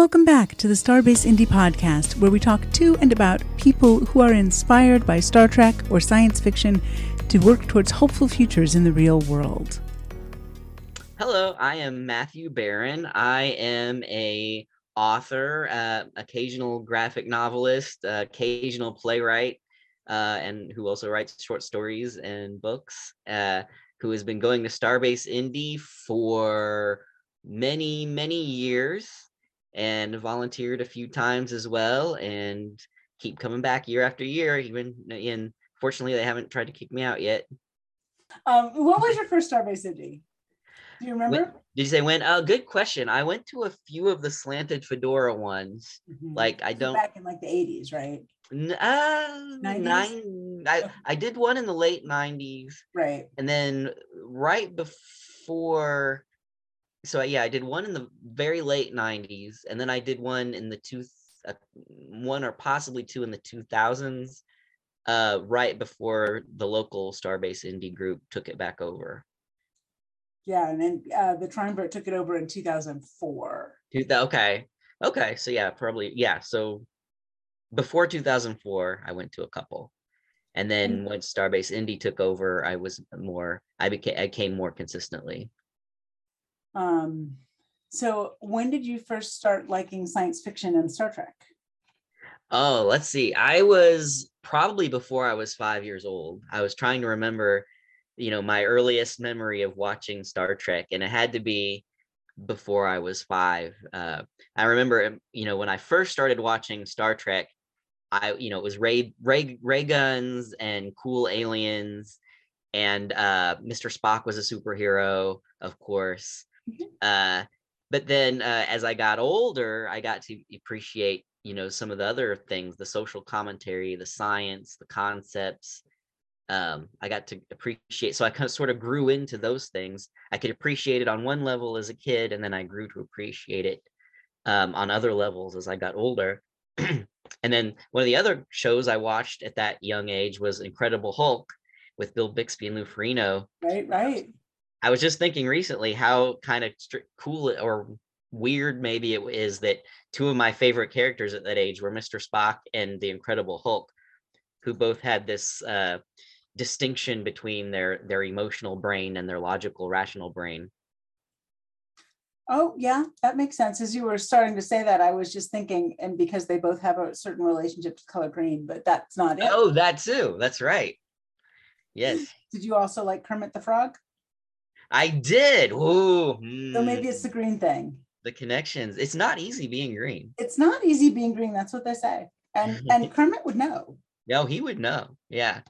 Welcome back to the Starbase Indy Podcast, where we talk to and about people who are inspired by Star Trek or science fiction to work towards hopeful futures in the real world. Hello, I am Matthew Barron. I am a author, uh, occasional graphic novelist, uh, occasional playwright, uh, and who also writes short stories and books. Uh, who has been going to Starbase Indy for many, many years and volunteered a few times as well and keep coming back year after year even in fortunately they haven't tried to kick me out yet. Um, what was your first starbase indy do you remember? When, did you say when? Uh good question. I went to a few of the slanted fedora ones. Mm-hmm. like i don't back in like the 80s right? Uh, nine, I, I did one in the late 90s right. And then right before so yeah, I did one in the very late '90s, and then I did one in the two, uh, one or possibly two in the 2000s, uh, right before the local Starbase Indy group took it back over. Yeah, and then uh, the Triumvirate took it over in 2004. Okay, okay, so yeah, probably yeah. So before 2004, I went to a couple, and then mm-hmm. once Starbase Indy took over, I was more. I became I came more consistently. Um, so when did you first start liking science fiction and Star Trek? Oh, let's see. I was probably before I was five years old. I was trying to remember, you know, my earliest memory of watching Star Trek, and it had to be before I was five. Uh, I remember, um, you know, when I first started watching Star Trek, I, you know, it was ray ray ray guns and cool aliens, and uh, Mr. Spock was a superhero, of course. Uh, but then uh, as I got older, I got to appreciate, you know, some of the other things, the social commentary, the science, the concepts. Um, I got to appreciate. So I kind of sort of grew into those things. I could appreciate it on one level as a kid, and then I grew to appreciate it um, on other levels as I got older. and then one of the other shows I watched at that young age was Incredible Hulk with Bill Bixby and Lou Ferrigno. Right, right. I was just thinking recently how kind of cool or weird maybe it is that two of my favorite characters at that age were Mr. Spock and the Incredible Hulk, who both had this uh, distinction between their their emotional brain and their logical, rational brain. Oh yeah, that makes sense. As you were starting to say that, I was just thinking, and because they both have a certain relationship to color green, but that's not it. Oh, that too. That's right. Yes. Did you also like Kermit the Frog? I did. Ooh. So maybe it's the hmm. green thing. The connections. It's not easy being green. It's not easy being green. That's what they say. And and Kermit would know. No, he would know. Yeah.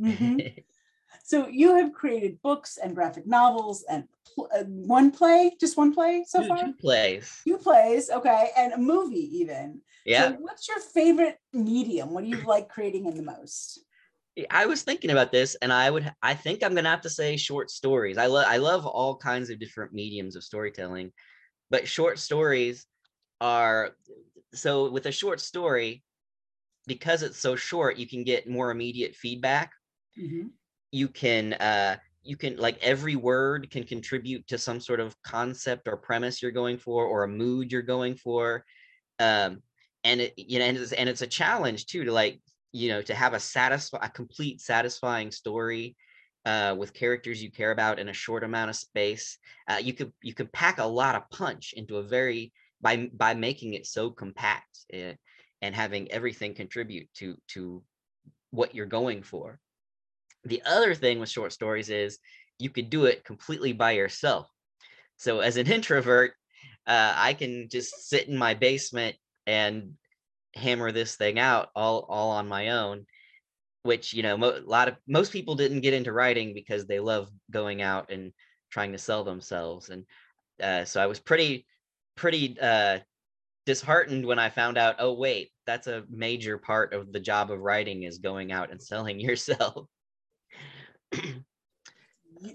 Mm-hmm. so you have created books and graphic novels and pl- uh, one play, just one play so two, far. Two plays. Two plays. Okay, and a movie even. Yeah. So what's your favorite medium? What do you like creating in the most? I was thinking about this, and I would, I think I'm gonna have to say short stories. I love, I love all kinds of different mediums of storytelling, but short stories are so. With a short story, because it's so short, you can get more immediate feedback. Mm-hmm. You can, uh, you can like every word can contribute to some sort of concept or premise you're going for, or a mood you're going for. Um, and it, you know, and it's, and it's a challenge too to like you know to have a satisfy a complete satisfying story uh, with characters you care about in a short amount of space uh, you could you could pack a lot of punch into a very by by making it so compact uh, and having everything contribute to to what you're going for. The other thing with short stories is you could do it completely by yourself. So as an introvert uh, i can just sit in my basement and hammer this thing out all all on my own which you know mo- a lot of most people didn't get into writing because they love going out and trying to sell themselves. And uh, so i was pretty pretty uh, disheartened when i found out oh wait that's a major part of the job of writing is going out and selling yourself.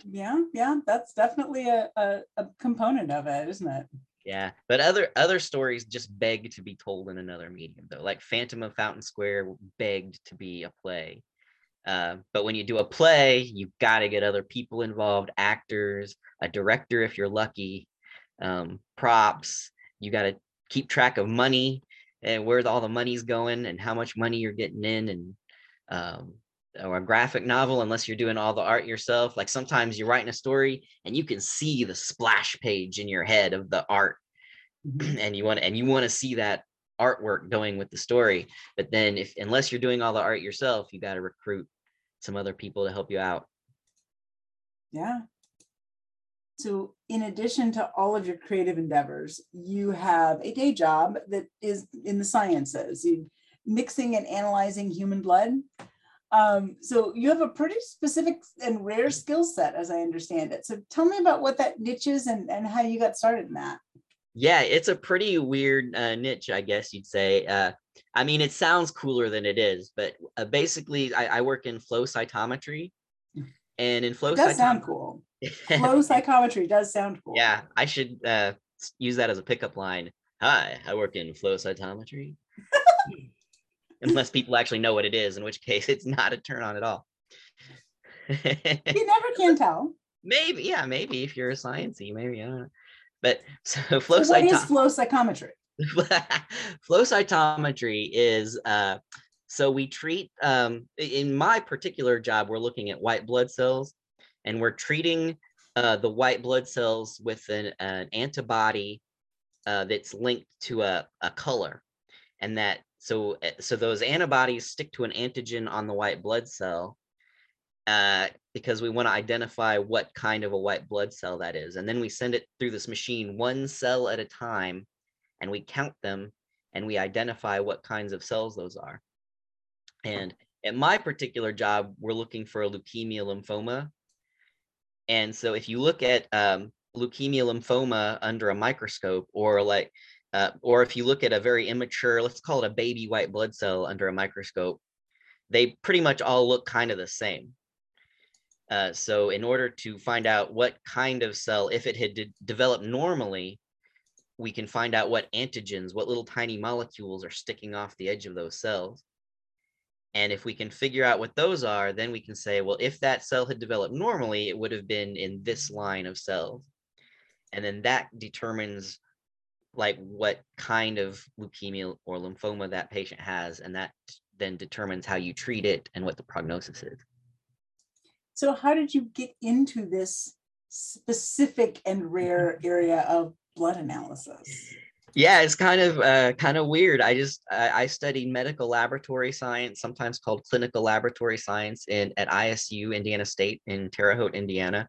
Yeah yeah that's definitely a, a, a component of it isn't it yeah, but other other stories just beg to be told in another medium, though. Like Phantom of Fountain Square begged to be a play. Uh, but when you do a play, you've got to get other people involved, actors, a director if you're lucky, um, props. You got to keep track of money and where all the money's going and how much money you're getting in and um, or a graphic novel unless you're doing all the art yourself. Like sometimes you're writing a story and you can see the splash page in your head of the art mm-hmm. and you want and you want to see that artwork going with the story. But then if unless you're doing all the art yourself you got to recruit some other people to help you out. Yeah. So in addition to all of your creative endeavors you have a day job that is in the sciences. You mixing and analyzing human blood um, so you have a pretty specific and rare skill set, as I understand it. So tell me about what that niche is and, and how you got started in that. Yeah, it's a pretty weird uh, niche, I guess you'd say. Uh, I mean, it sounds cooler than it is, but uh, basically, I, I, work in flow cytometry, and in flow it does cytometry, sound cool. flow cytometry does sound cool. Yeah, I should uh, use that as a pickup line. Hi, I work in flow cytometry unless people actually know what it is, in which case it's not a turn on at all. you never can tell. Maybe, yeah, maybe if you're a sciencey, maybe I don't know. But so flow so what cytom- is flow cytometry? flow cytometry is uh, so we treat um, in my particular job, we're looking at white blood cells, and we're treating uh, the white blood cells with an, an antibody uh, that's linked to a, a color, and that so, eh, so those antibodies stick to an antigen on the white blood cell uh, because we want to identify what kind of a white blood cell that is. And then we send it through this machine one cell at a time and we count them and we identify what kinds of cells those are. And at my particular job, we're looking for a leukemia lymphoma. And so if you look at um, leukemia lymphoma under a microscope or like uh, or if you look at a very immature, let's call it a baby white blood cell under a microscope, they pretty much all look kind of the same. Uh, so in order to find out what kind of cell, if it had de- developed normally, we can find out what antigens, what little tiny molecules are sticking off the edge of those cells. And if we can figure out what those are, then we can say, well, if that cell had developed normally, it would have been in this line of cells. And then that determines like what kind of leukemia or lymphoma that patient has, and that then determines how you treat it and what the prognosis is. So, how did you get into this specific and rare area of blood analysis? Yeah, it's kind of uh, kind of weird. I just I, I studied medical laboratory science, sometimes called clinical laboratory science, in at ISU Indiana State in Terre Haute, Indiana,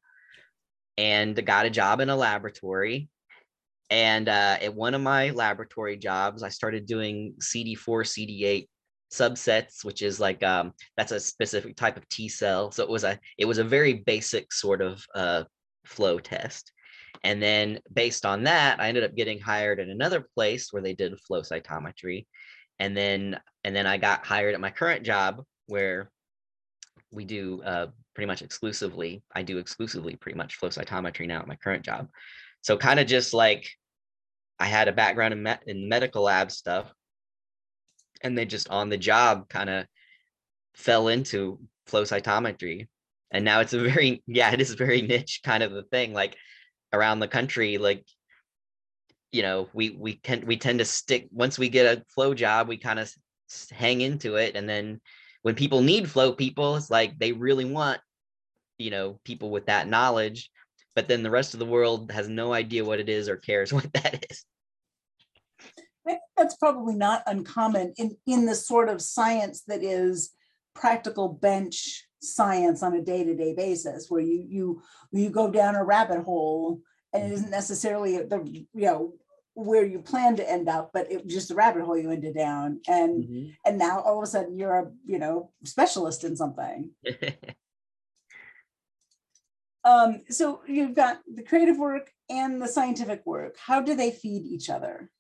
and got a job in a laboratory and uh, at one of my laboratory jobs, I started doing CD4, CD8 subsets, which is like um, that's a specific type of T cell. So it was a it was a very basic sort of uh, flow test. And then based on that, I ended up getting hired at another place where they did flow cytometry. And then and then I got hired at my current job where we do uh, pretty much exclusively. I do exclusively pretty much flow cytometry now at my current job. So kind of just like I had a background in, me- in medical lab stuff, and they just on the job kind of fell into flow cytometry. And now it's a very, yeah, it is very niche kind of a thing. Like around the country, like you know, we we can we tend to stick once we get a flow job, we kind of hang into it, and then when people need flow people, it's like they really want, you know, people with that knowledge but then the rest of the world has no idea what it is or cares what that is. That's probably not uncommon in, in the sort of science that is practical bench science on a day-to-day basis, where you you you go down a rabbit hole and it isn't necessarily the you know where you plan to end up, but it was just the rabbit hole you ended down. And mm-hmm. and now all of a sudden you're a you know specialist in something. Um, so you've got the creative work and the scientific work. How do they feed each other?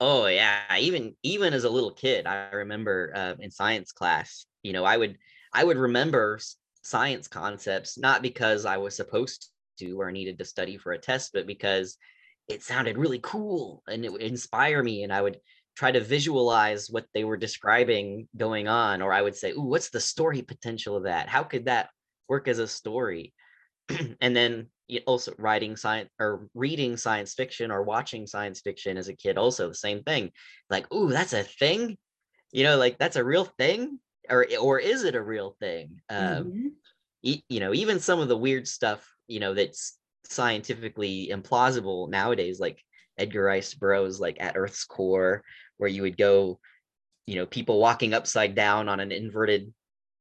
Oh yeah, even even as a little kid, I remember uh, in science class, you know, I would I would remember science concepts not because I was supposed to or needed to study for a test, but because it sounded really cool and it would inspire me, and I would try to visualize what they were describing going on, or I would say, "Ooh, what's the story potential of that? How could that work as a story?" and then also writing science or reading science fiction or watching science fiction as a kid also the same thing. Like ooh that's a thing? You know like that's a real thing? Or or is it a real thing? Um Mhm. e- you know even some of the weird stuff you know that's scientifically implausible nowadays like edgar rice burroughs like at earth's core where you would go you know people walking upside down on an inverted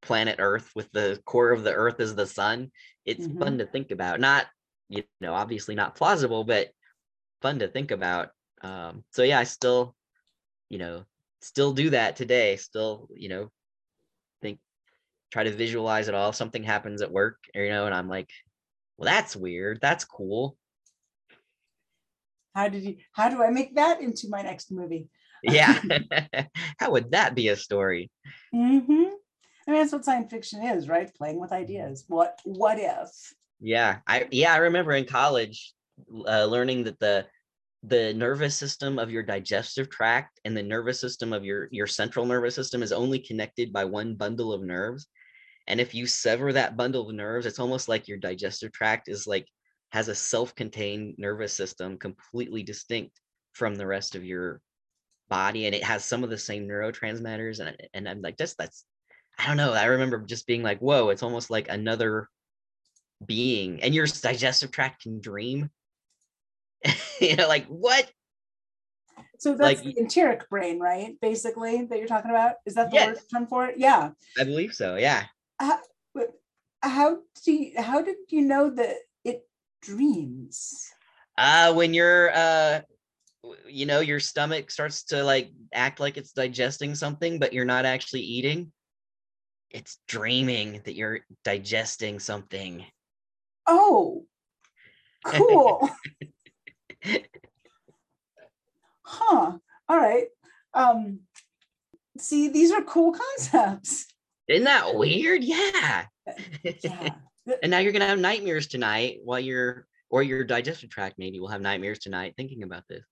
planet earth with the core of the earth as the sun it's fun to think about not you know obviously not plausible but fun to think about um so yeah i still you know still do that today still you know think try to visualize it all something happens at work you know and i'm like well that's weird that's cool. How did you, how do I make that into my next movie? yeah. How would that be a story? Hmm Mean, that's what science fiction is, right? Playing with ideas. What, what if? Yeah, I yeah, I remember in college uh, learning that the the nervous system of your digestive tract and the nervous system of your your central nervous system is only connected by one bundle of nerves. And if you sever that bundle of nerves, it's almost like your digestive tract is like has a self-contained nervous system completely distinct from the rest of your body and it has some of the same neurotransmitters and and I'm like just that's I don't know. I remember just being like, whoa, it's almost like another being and your digestive tract can dream you know like what So that's Like- the enteric brain, right? Basically, that you're talking about. Is that the Yes. word term for it? Yeah. i believe so yeah But how do you, how did you know that it dreams? uh when you're uh you know your stomach starts to like act like it's digesting something but you're not actually eating it's dreaming that you're digesting something Oh, cool. huh. All right. Um, see, these are cool concepts. isn't that weird yeah Yeah. and now you're gonna have nightmares tonight while you're or your digestive tract maybe will have nightmares tonight thinking about this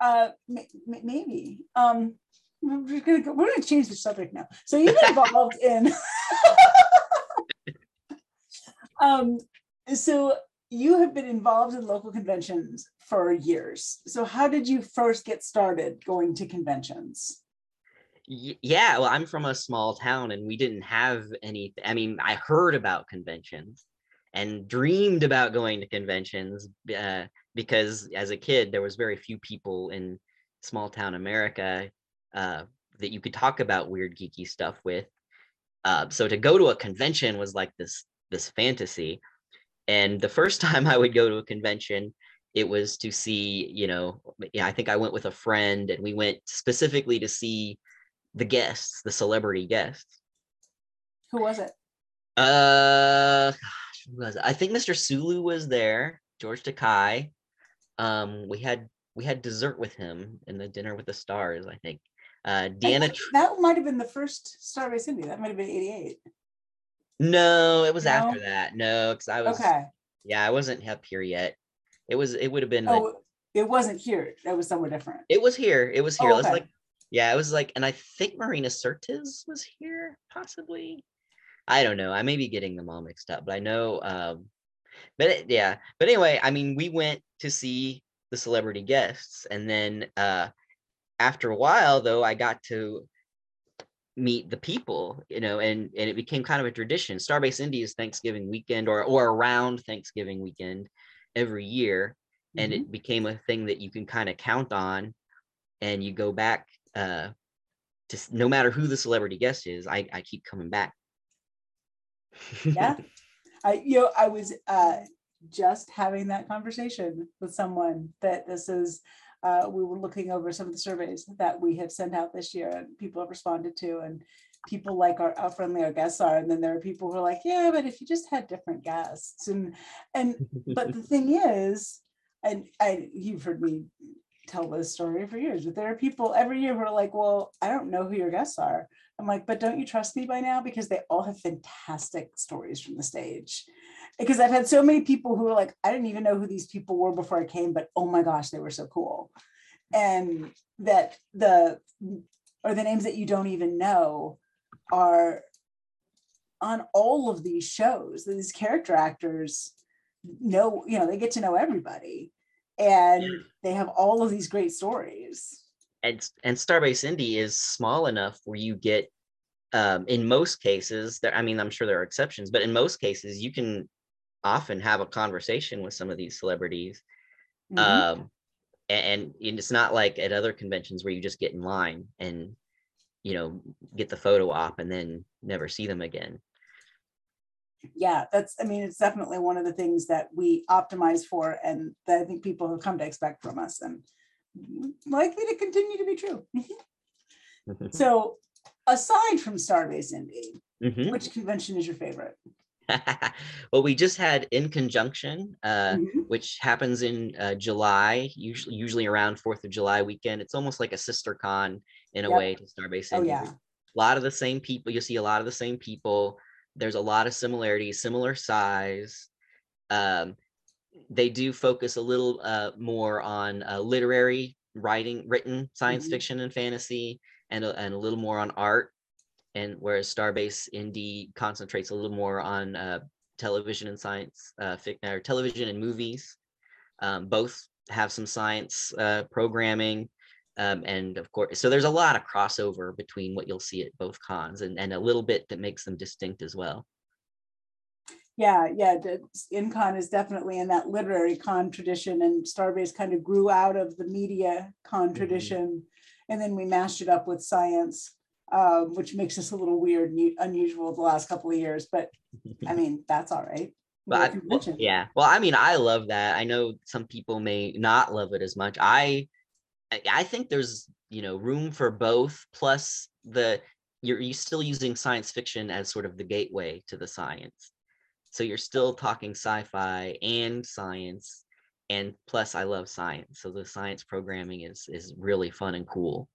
Uh, may- maybe. Um, we're gonna go, we're gonna change the subject now. So you've been involved in. um, so you have been involved in local conventions for years. So how did you first get started going to conventions? Yeah well i'm from a small town and we didn't have any i mean i heard about conventions and dreamed about going to conventions uh, because as a kid there was very few people in small town america uh, that you could talk about weird geeky stuff with uh, so to go to a convention was like this this fantasy and the first time i would go to a convention it was to see you know yeah i think i went with a friend and we went specifically to see the guests, the celebrity guests. Who was it? Uh, gosh, who was it? I think Mr. Sulu was there. George Takei. Um, we had we had dessert with him in the dinner with the stars. I think. Uh, Deanna. that might have been the first Starbase Indy. That might have been 88. No, it was after that. No, because I was. Okay. Yeah, I wasn't up here yet. It was. It would have been. Like, Oh, it wasn't here. That was somewhere different. it was here. It was here. Oh, It was like. Yeah, it was like, and I think Marina Sirtis was here, possibly. I don't know. I may be getting them all mixed up, but I know. Um, but it- yeah. But anyway, I mean, we went to see the celebrity guests, and then uh, after a while, though, I got to meet the people, you know, and and it became kind of a tradition. Starbase Indy is Thanksgiving weekend, or or around Thanksgiving weekend every year, and Mhm. it became a thing that you can kind of count on, and you go back. Uh, just no matter who the celebrity guest is, I I keep coming back. yeah i you know i was uh just having that conversation with someone that this is uh we were looking over some of the surveys that we have sent out this year and people have responded to and people like our how friendly our guests are and then there are people who are like yeah but if you just had different guests and and but the thing is and i you've heard me tell this story for years but there are people every year who are like well i don't know who your guests are. I'm like but don't you trust me by now? Because they all have fantastic stories from the stage because i've had so many people who are like i didn't even know who these people were before i came but oh my gosh they were so cool and that the or the names that you don't even know are on all of these shows. These character actors know, you know, they get to know everybody and they have all of these great stories. and and Starbase Indy is small enough where you get um in most cases there I mean I'm sure there are exceptions but in most cases you can often have a conversation with some of these celebrities Mhm. um and, and it's not like at other conventions where you just get in line and you know get the photo op and then never see them again yeah, that's, I mean, it's definitely one of the things that we optimize for and that I think people have come to expect from us and likely to continue to be true. So aside from Starbase Indy, Mhm. which convention is your favorite? well we just had InConJunction uh Mhm. which happens in uh, July, usually usually around Fourth of July weekend. It's almost like a sister con in a Yep. way to Starbase Oh, yeah. A lot of the same people. You'll see a lot of the same people. There's a lot of similarities, similar size. Um, they do focus a little uh, more on uh, literary writing, written science Mhm. fiction and fantasy, and and a little more on art. And whereas Starbase Indy concentrates a little more on uh, television and science, uh, or television and movies. Um, both have some science uh, programming, um, and of course, so there's a lot of crossover between what you'll see at both cons, and, and a little bit that makes them distinct as well. Yeah, yeah, InCon is definitely in that literary con tradition and Starbase kind of grew out of the media con Mhm. tradition. And then we mashed it up with science, um, which makes us a little weird, and unusual the last couple of years, but I mean, that's all right. But I, well, yeah, well, I mean, I love that. I know some people may not love it as much. I, I- I think there's you know room for both. Plus, the you're you still using science fiction as sort of the gateway to the science. So you're still talking sci-fi and science, and plus, I love science. So the science programming is is really fun and cool.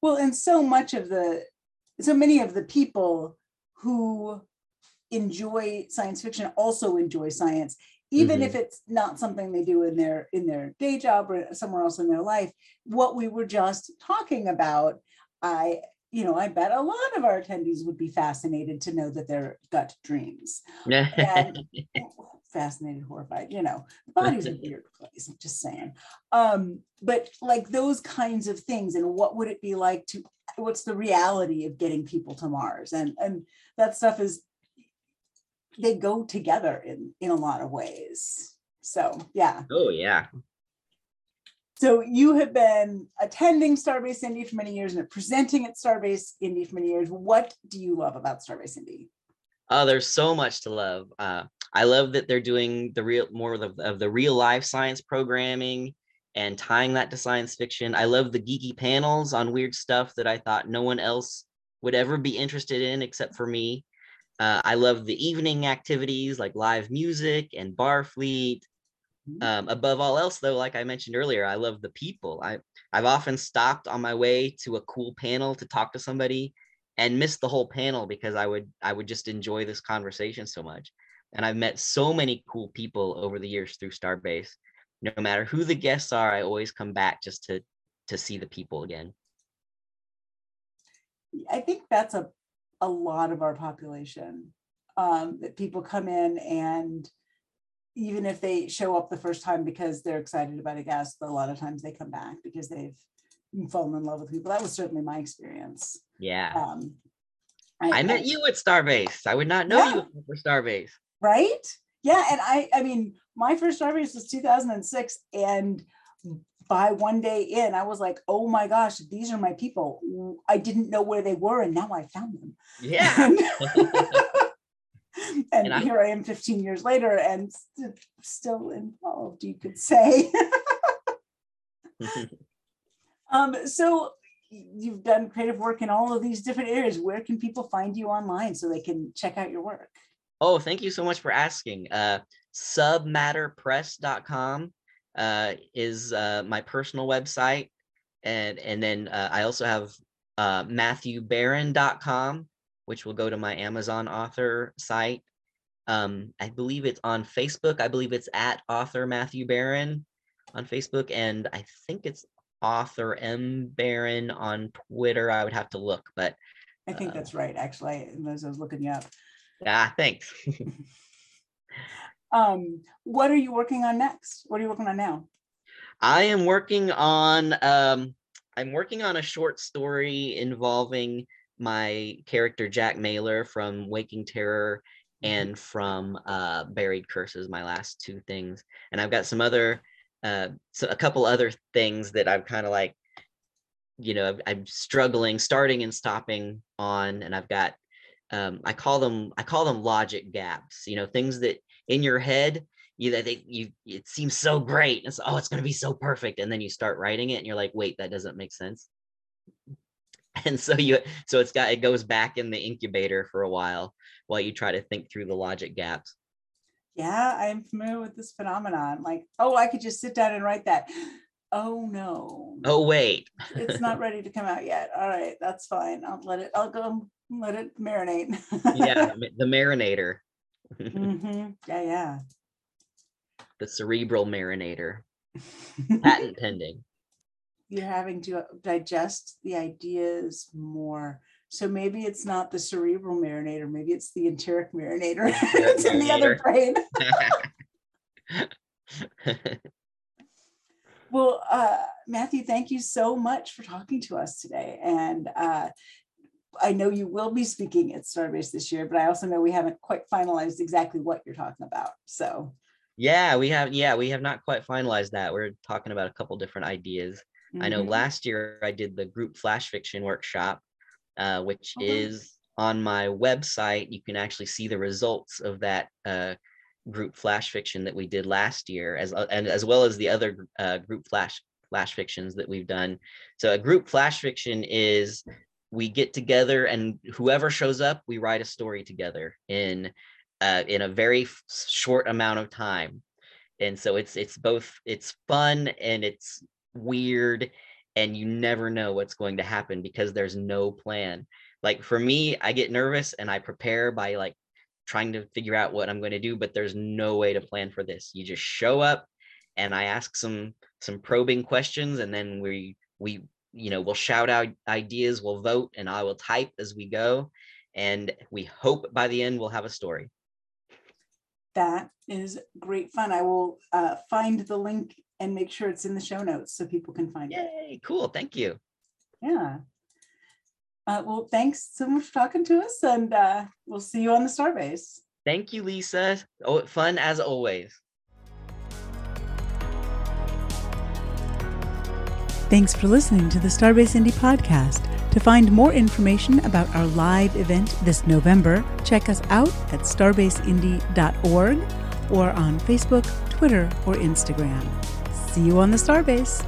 Well, and so much of the, so many of the people who enjoy science fiction also enjoy science, even if mm-hmm. it's not something they do in their, in their day job or somewhere else in their life. What we were just talking about, I, you know, I bet a lot of our attendees would be fascinated to know that they're gut dreams. And fascinated, horrified, you know, the body's a weird place, I'm just saying. Um, but like those kinds of things, and what would it be like to, what's the reality of getting people to Mars? And, and that stuff is, they go together in, in a lot of ways. So, yeah. oh yeah. So you have been attending Starbase Indy for many years and presenting at Starbase Indy for many years. What do you love about Starbase Indy? Oh, there's so much to love. Uh, I love that they're doing the real more of the, of the real life science programming and tying that to science fiction. I love the geeky panels on weird stuff that I thought no one else would ever be interested in except for me. Uh, I love the evening activities like live music and bar fleet. Mhm. Um, above all else, though, like I mentioned earlier, I love the people. I I've often stopped on my way to a cool panel to talk to somebody and missed the whole panel because I would I would just enjoy this conversation so much. And I've met so many cool people over the years through Starbase. No matter who the guests are, I always come back just to to see the people again. I think that's a, a lot of our population. Um, that people come in and even if they show up the first time because they're excited about a guest, a lot of times they come back because they've fallen in love with people. That was certainly my experience. Yeah. Um, I met you at Starbase. I would not know you for Starbase. right? Yeah, and I I mean, my first Starbase was 2006 and by one day in, I was like, oh my gosh, these are my people. I didn't know where they were, and now I found them. Yeah. and And I- here I am 15 years later and st- still involved, you could say. um, so you've done creative work in all of these different areas. Where can people find you online so they can check out your work? Oh, thank you so much for asking. Uh, submatterpress.com uh, is uh, my personal website. And, and then uh, I also have uh, matthewbarron.com, which will go to my Amazon author site. Um, I believe it's on Facebook. I believe it's at author Matthew Barron on Facebook. And I think it's author M Barron on Twitter. I would have to look, but I think Uh, that's right, actually, as I was looking you up. Ah, thanks. um, what are you working on next? What are you working on now? I am working on um I'm working on a short story involving my character Jack Mailer from Waking Terror and from uh Buried Curses, my last two things. And I've got some other uh so a couple other things that I've kind of like you know I'm struggling starting and stopping on and I've got um I call them I call them logic gaps, you know, things that in your head you they you it seems so great it's oh it's going to be so perfect and then you start writing it and you're like wait that doesn't make sense and so you so it's got it goes back in the incubator for a while while you try to think through the logic gaps yeah i'm familiar with this phenomenon like oh i could just sit down and write that oh no oh wait it's not ready to come out yet all right that's fine i'll let it i'll go let it marinate yeah the marinator mm-hmm. yeah yeah the cerebral marinator. Patent pending. You're having to digest the ideas more. So maybe it's not the cerebral marinator, maybe it's the enteric marinator. it's in the other brain. well, uh, Matthew, thank you so much for talking to us today. And uh, I know you will be speaking at Starbase this year, but I also know we haven't quite finalized exactly what you're talking about. So yeah, we have. Yeah, we have not quite finalized that. We're talking about a couple different ideas. Mm-hmm. I know mm-hmm. last year I did the group flash fiction workshop, uh, which is on my website. You can actually see the results of that uh, group flash fiction that we did last year, as uh, and as well as the other uh, group flash flash fictions that we've done. So a group flash fiction is we get together and whoever shows up, we write a story together in uh, in a very short amount of time and so it's it's both it's fun and it's weird and you never know what's going to happen because there's no plan. Like for me i get nervous and i prepare by like trying to figure out what i'm going to do but there's no way to plan for this. You just show up and i ask some some probing questions and then we we you know we'll shout out ideas we'll vote and i will type as we go and we hope by the end we'll have a story that is great fun. I will uh, find the link and make sure it's in the show notes so people can find Yay, it. Yay, cool. Thank you. Yeah. Uh, well, thanks so much for talking to us and uh, we'll see you on the Starbase. Thank you, Lisa. Oh, fun as always. Thanks for listening to the Starbase Indy Podcast. To find more information about our live event this November, check us out at starbaseindy.org or on Facebook, Twitter, or Instagram. See you on the Starbase.